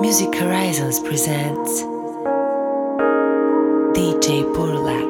Music Horizons presents DJ Purlak.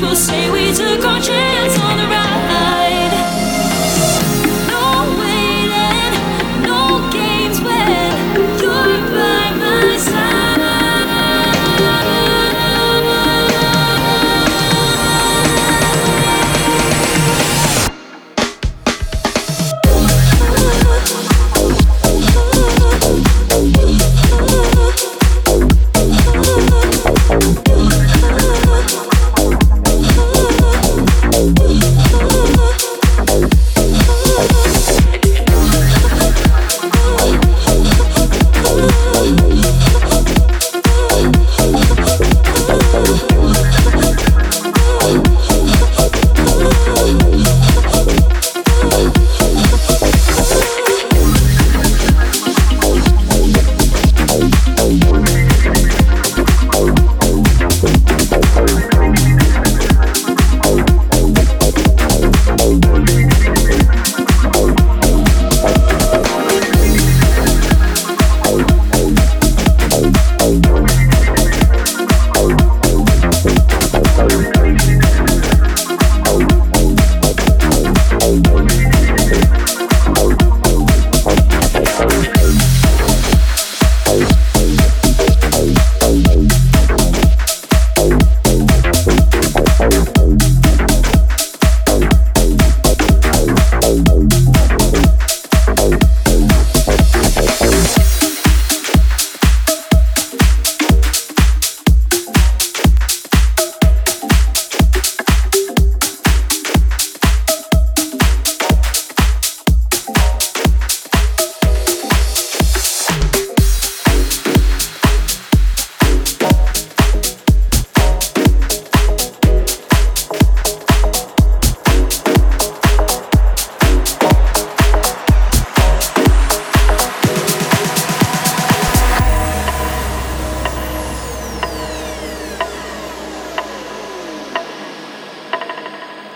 will stay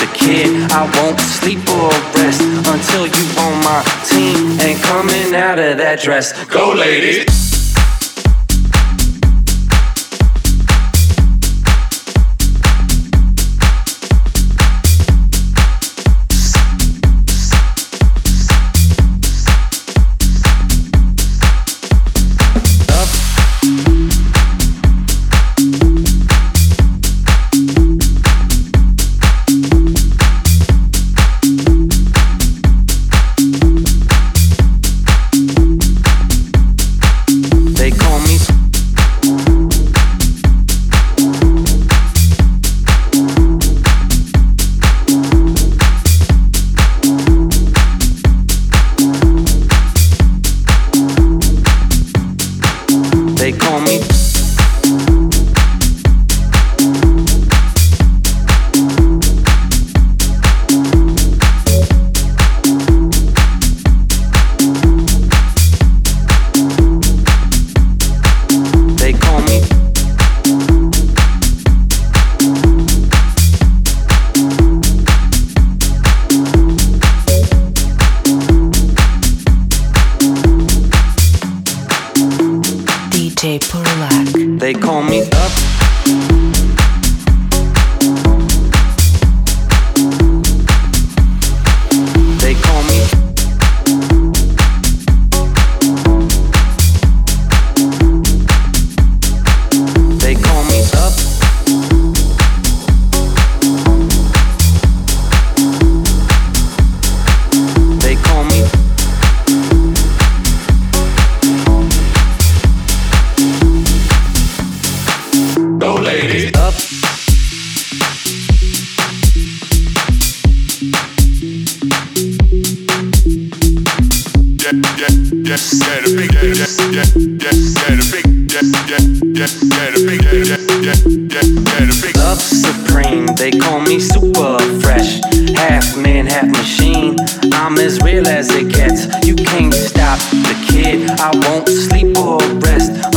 the kid. I won't sleep or rest until you on my team and coming out of that dress. Go, ladies. Stop the kid. I won't sleep or rest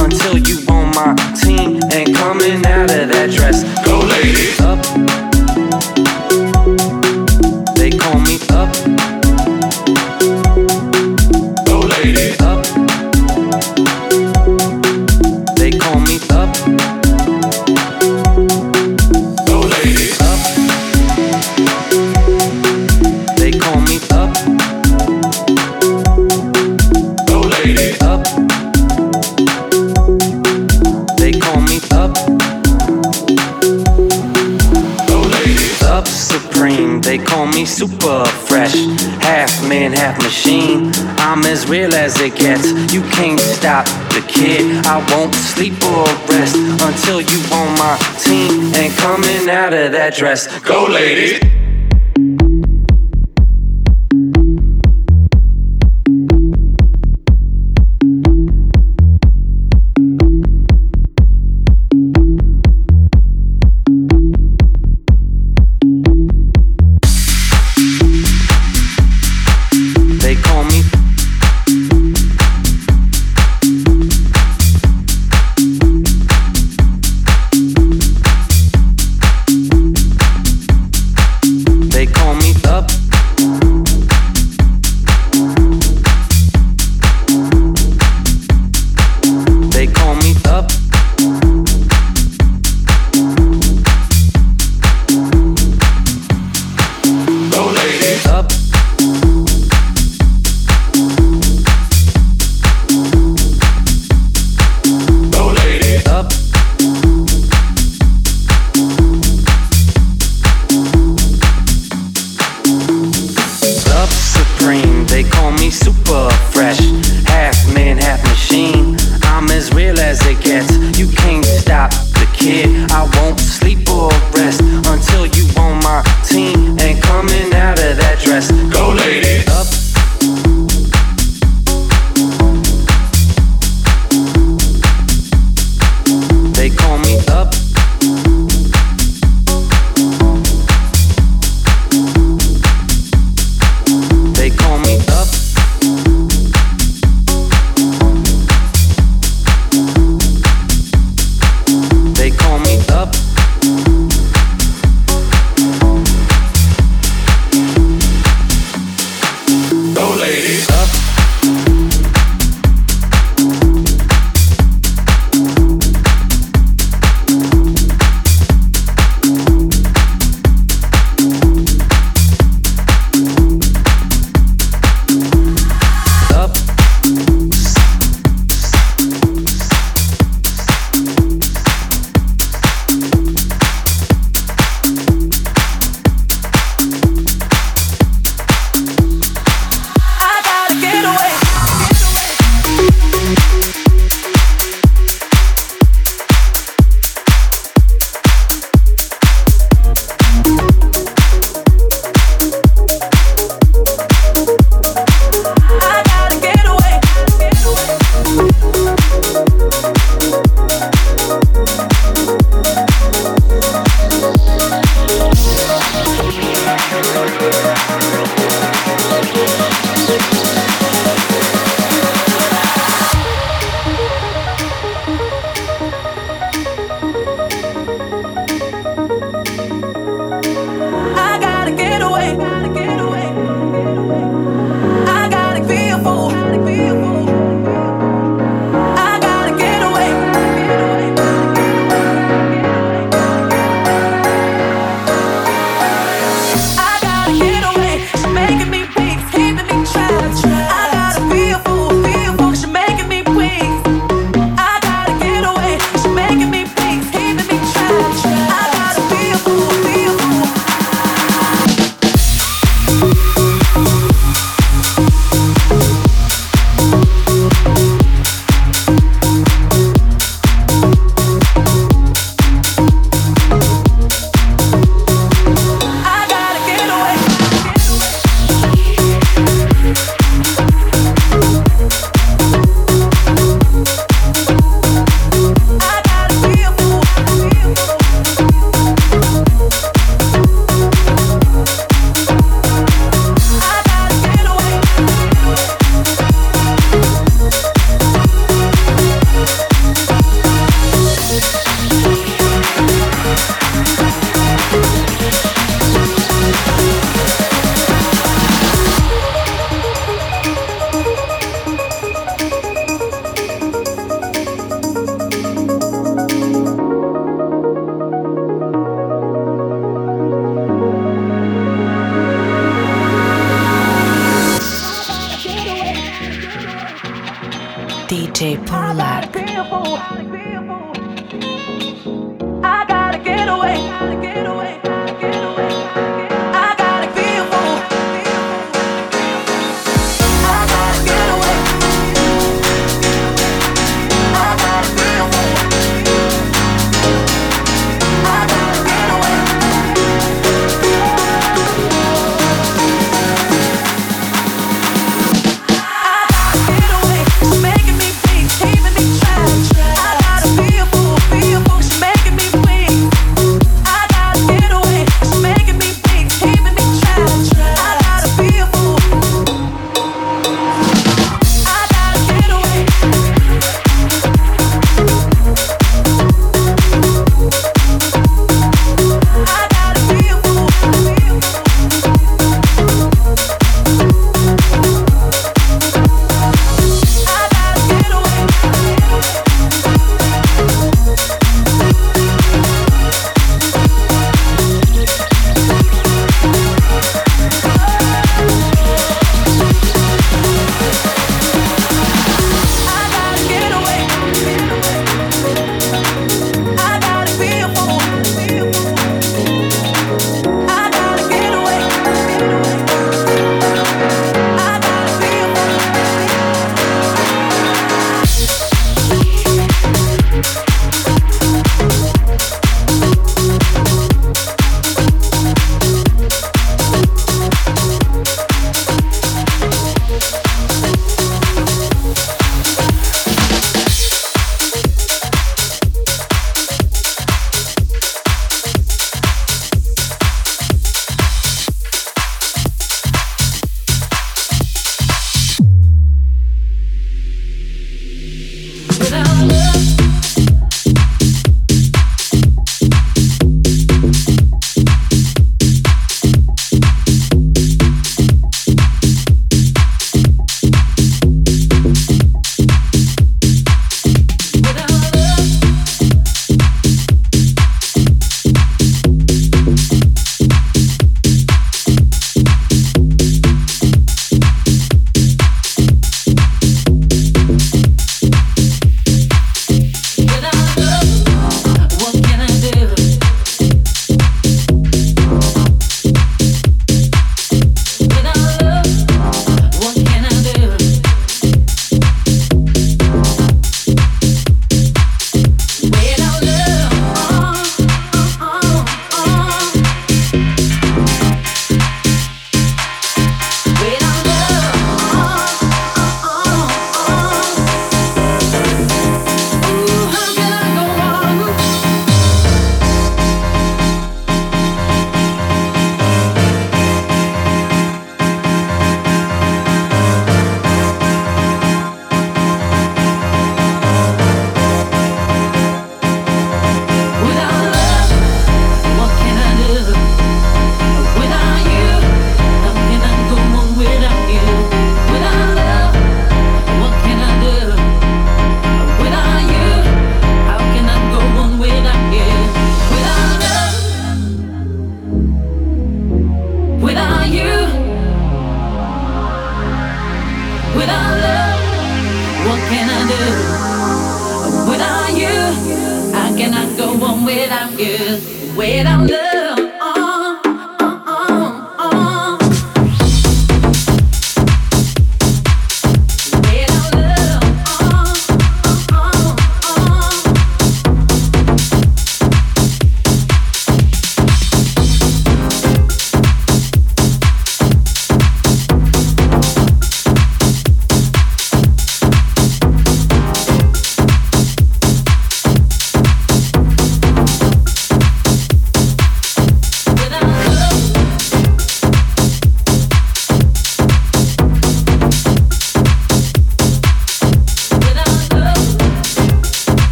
gets. You can't stop the kid. I won't sleep or rest until you on my team and coming out of that dress. Go, ladies. without love.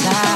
Time.